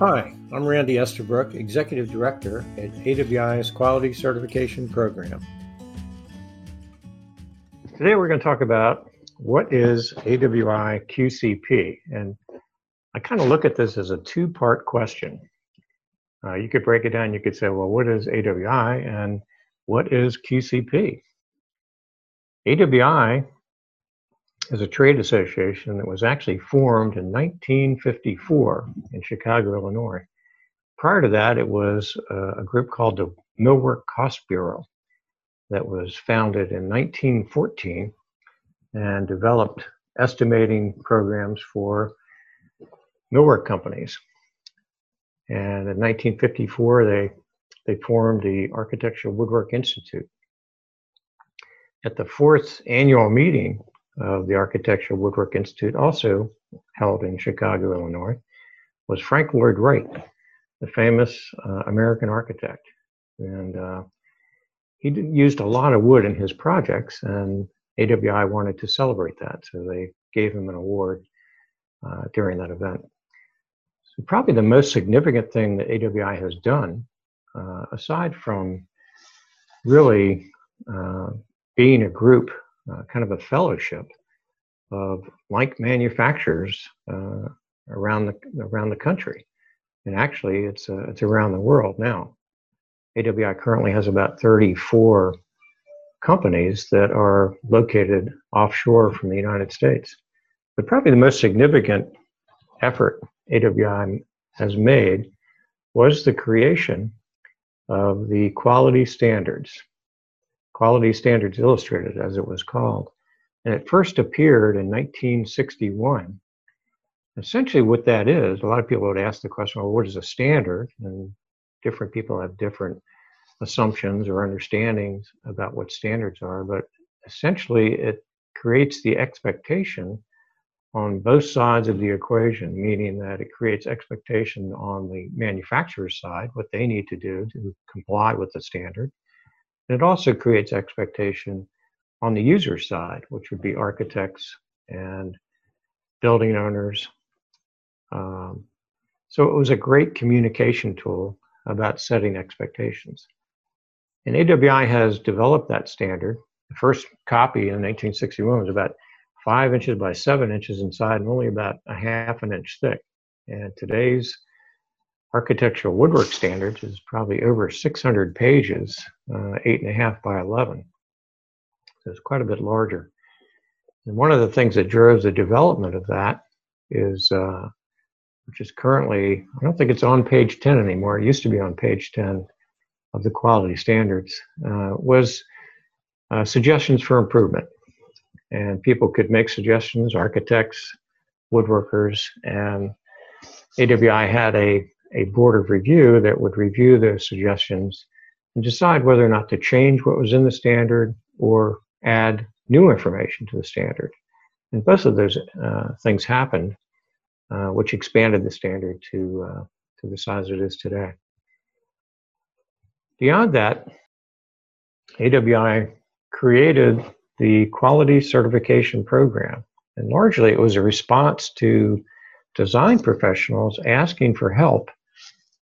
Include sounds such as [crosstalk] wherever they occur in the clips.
Hi, I'm Randy Estabrook, Executive Director at AWI's Quality Certification Program. Today we're going to talk about what is AWI QCP. And I kind of look at this as a two part question. Uh, you could break it down, you could say, well, what is AWI and what is QCP? AWI is a trade association that was actually formed in 1954 in Chicago, Illinois. Prior to that, it was uh, a group called the Millwork Cost Bureau that was founded in 1914 and developed estimating programs for millwork companies. And in 1954, they, they formed the Architectural Woodwork Institute. At the fourth annual meeting of the Architectural Woodwork Institute, also held in Chicago, Illinois, was Frank Lloyd Wright, the famous uh, American architect. And uh, he used a lot of wood in his projects, and AWI wanted to celebrate that, so they gave him an award uh, during that event. So probably the most significant thing that AWI has done, uh, aside from really uh, being a group uh, kind of a fellowship of like manufacturers uh, around the around the country, and actually it's uh, it's around the world now. AWI currently has about 34 companies that are located offshore from the United States. But probably the most significant effort AWI has made was the creation of the quality standards Quality Standards Illustrated, as it was called. And it first appeared in 1961. Essentially, what that is, a lot of people would ask the question, well, what is a standard? And different people have different assumptions or understandings about what standards are, but essentially, it creates the expectation on both sides of the equation, meaning that it creates expectation on the manufacturer's side, what they need to do to comply with the standard, it also creates expectation on the user side, which would be architects and building owners. Um, so it was a great communication tool about setting expectations. And AWI has developed that standard. The first copy in 1961 was about five inches by seven inches inside and only about a half an inch thick. And today's architectural woodwork standards is probably over 600 pages, uh, eight and a half by 11. So it's quite a bit larger. And one of the things that drove the development of that is, uh, which is currently, I don't think it's on page 10 anymore. It used to be on page 10 of the quality standards, uh, was uh, suggestions for improvement. And people could make suggestions, architects, woodworkers, and AWI had a a board of review that would review those suggestions and decide whether or not to change what was in the standard or add new information to the standard. And both of those uh, things happened, uh, which expanded the standard to, uh, to the size it is today. Beyond that, AWI created the quality certification program. And largely it was a response to design professionals asking for help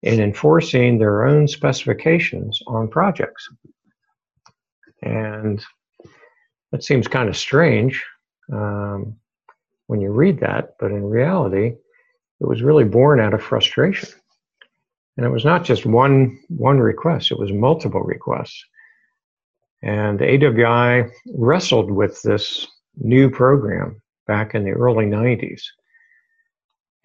in enforcing their own specifications on projects. And that seems kind of strange um, when you read that, but in reality, it was really born out of frustration. And it was not just one, one request, it was multiple requests. And AWI wrestled with this new program back in the early 90s.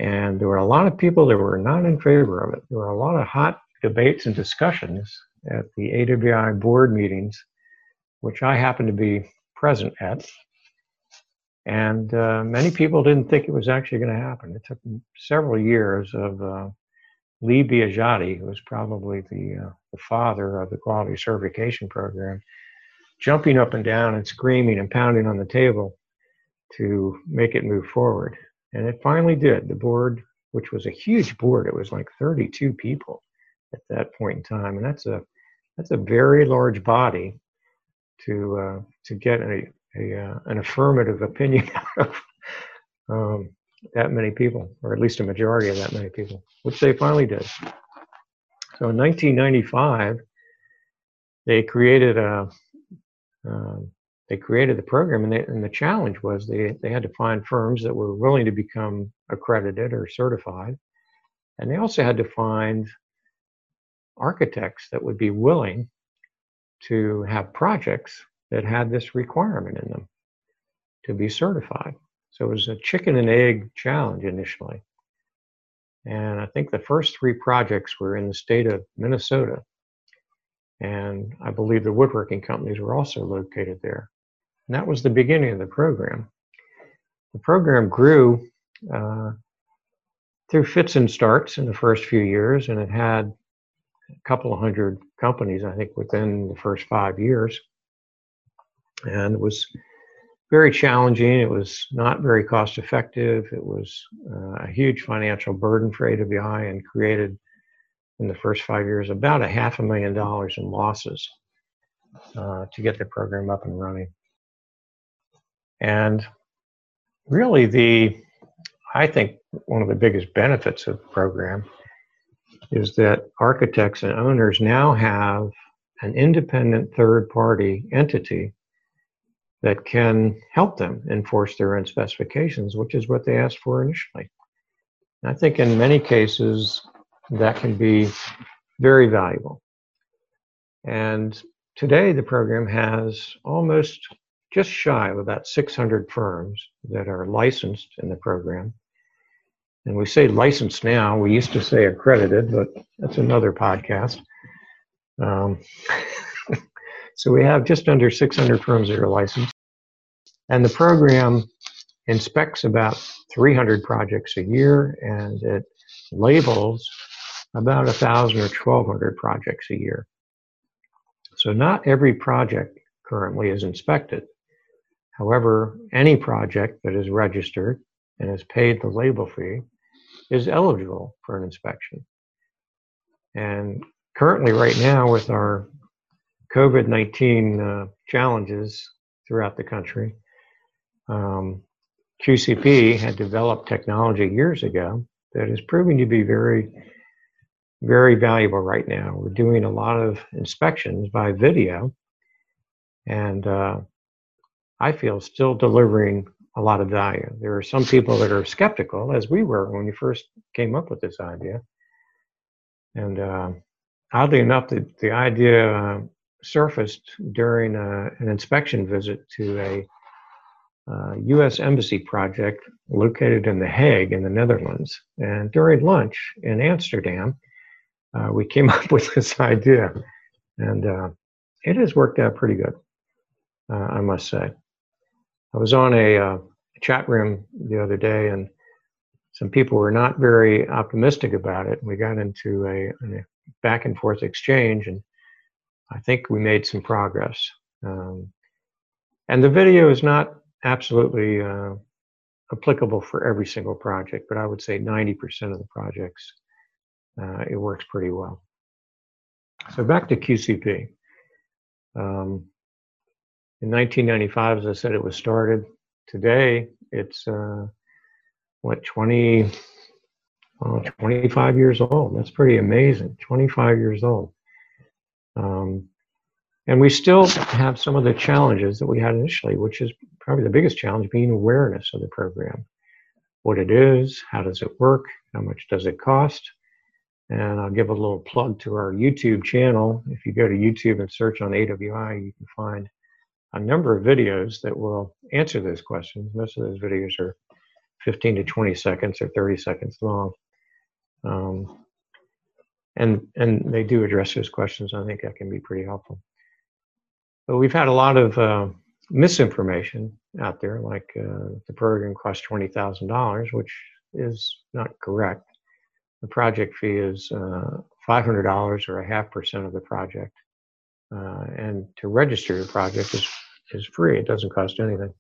And there were a lot of people that were not in favor of it. There were a lot of hot debates and discussions at the AWI board meetings, which I happened to be present at. And uh, many people didn't think it was actually going to happen. It took several years of uh, Lee Biagiotti, who was probably the, uh, the father of the quality certification program, jumping up and down and screaming and pounding on the table to make it move forward. And it finally did. The board, which was a huge board, it was like 32 people at that point in time, and that's a that's a very large body to uh, to get a, a uh, an affirmative opinion [laughs] out of. Um, that many people, or at least a majority of that many people, which they finally did. So in 1995, they created a uh, they created the program, and, they, and the challenge was they they had to find firms that were willing to become accredited or certified, and they also had to find architects that would be willing to have projects that had this requirement in them to be certified. So it was a chicken and egg challenge initially. And I think the first three projects were in the state of Minnesota. And I believe the woodworking companies were also located there. And that was the beginning of the program. The program grew uh, through fits and starts in the first few years, and it had a couple of hundred companies, I think, within the first five years. And it was very challenging. It was not very cost effective. It was uh, a huge financial burden for AWI and created in the first five years about a half a million dollars in losses uh, to get the program up and running. And really, the I think one of the biggest benefits of the program is that architects and owners now have an independent third party entity that can help them enforce their own specifications, which is what they asked for initially. I think in many cases that can be very valuable. And today the program has almost just shy of about 600 firms that are licensed in the program. And we say licensed now, we used to say accredited, but that's another podcast. Um, [laughs] so we have just under 600 firms that are licensed. And the program inspects about 300 projects a year and it labels about 1,000 or 1,200 projects a year. So not every project currently is inspected. However, any project that is registered and has paid the label fee is eligible for an inspection. And currently, right now, with our COVID 19 uh, challenges throughout the country, um, QCP had developed technology years ago that is proving to be very, very valuable right now. We're doing a lot of inspections by video, and uh, I feel still delivering a lot of value. There are some people that are skeptical, as we were when we first came up with this idea. And uh, oddly enough, the, the idea uh, surfaced during uh, an inspection visit to a U.S. Uh, Embassy project located in The Hague in the Netherlands. And during lunch in Amsterdam, uh, we came [laughs] up with this idea. And it has worked out pretty good, I must say. I was on a uh, chat room the other day, and some people were not very optimistic about it. We got into a, a back and forth exchange, and I think we made some progress. Um, and the video is not absolutely uh, applicable for every single project, but I would say 90% of the projects uh, it works pretty well. So back to QCP. Um, in 1995, as I said, it was started. Today, it's uh, what 20, 25 years old. That's pretty amazing. 25 years old. Um, and we still have some of the challenges that we had initially, which is probably the biggest challenge being awareness of the program. What it is, how does it work, how much does it cost? And I'll give a little plug to our YouTube channel. If you go to YouTube and search on AWI, you can find a number of videos that will answer those questions. Most of those videos are 15 to 20 seconds or 30 seconds long. Um, and, and they do address those questions. I think that can be pretty helpful. But we've had a lot of uh, misinformation out there, like uh, the program costs $20,000, which is not correct. The project fee is uh, $500 or a half percent of the project. Uh, and to register your project is, is free. It doesn't cost anything.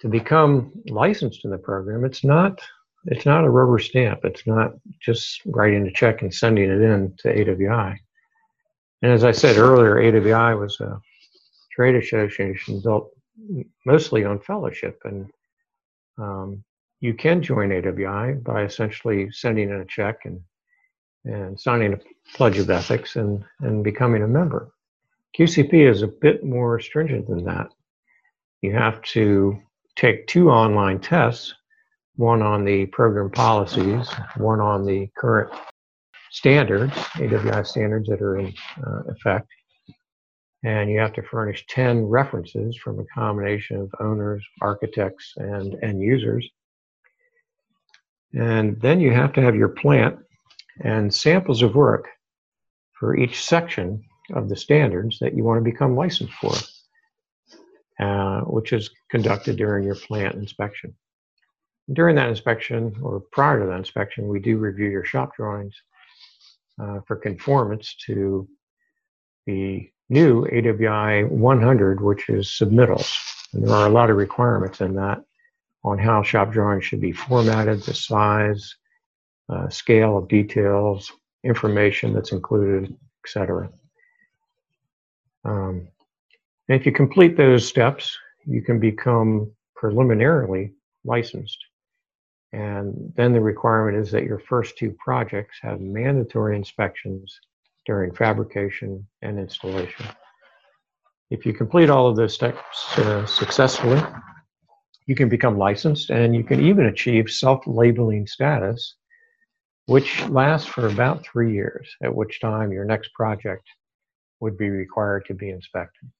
To become licensed in the program, it's not it's not a rubber stamp. It's not just writing a check and sending it in to AWI. And as I said earlier, AWI was a trade association built mostly on fellowship. And Um, you can join AWI by essentially sending in a check and and signing a pledge of ethics and, and becoming a member. QCP is a bit more stringent than that. You have to take two online tests, one on the program policies, one on the current standards, AWI standards that are in uh, effect. And you have to furnish 10 references from a combination of owners, architects, and end users. And then you have to have your plant and samples of work for each section of the standards that you want to become licensed for, uh, which is conducted during your plant inspection. During that inspection, or prior to that inspection, we do review your shop drawings uh, for conformance to the new AWI 100, which is submittals. And there are a lot of requirements in that on how shop drawings should be formatted, the size, uh, scale of details, information that's included, etc. Um, and if you complete those steps, you can become preliminarily licensed. And then the requirement is that your first two projects have mandatory inspections during fabrication and installation. If you complete all of those steps uh, successfully, you can become licensed and you can even achieve self-labeling status which lasts for about three years, at which time your next project would be required to be inspected.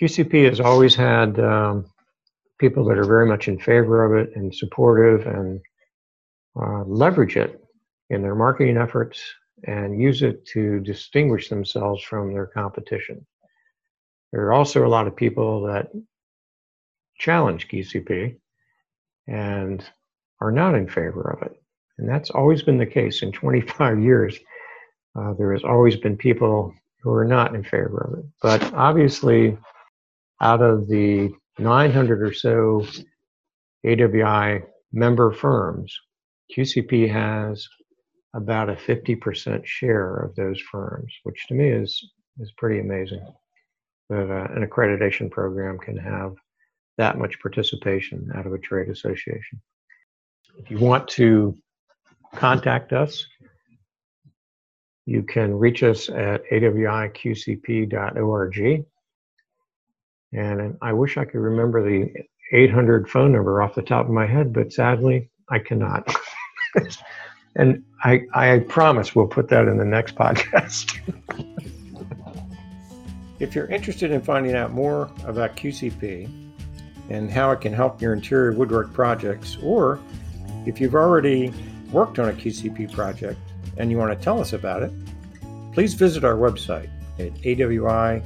QCP has always had um, people that are very much in favor of it and supportive and uh, leverage it in their marketing efforts and use it to distinguish themselves from their competition. There are also a lot of people that challenge QCP and are not in favor of it. And that's always been the case in 25 [laughs] years. Uh, there has always been people who are not in favor of it. But obviously, out of the 900 or so AWI member firms, QCP has about a 50% share of those firms, which to me is, is pretty amazing that uh, an accreditation program can have that much participation out of a trade association. If you want to contact us. You can reach us at awiqcp.org. And I wish I could remember the 800 phone number off the top of my head, but sadly, I cannot. [laughs] and I, I promise we'll put that in the next podcast. [laughs] if you're interested in finding out more about QCP and how it can help your interior woodwork projects, or if you've already worked on a QCP project and you want to tell us about it, please visit our website at awiqcp.org.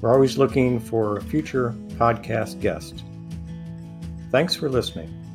We're always looking for future podcast guests. Thanks for listening.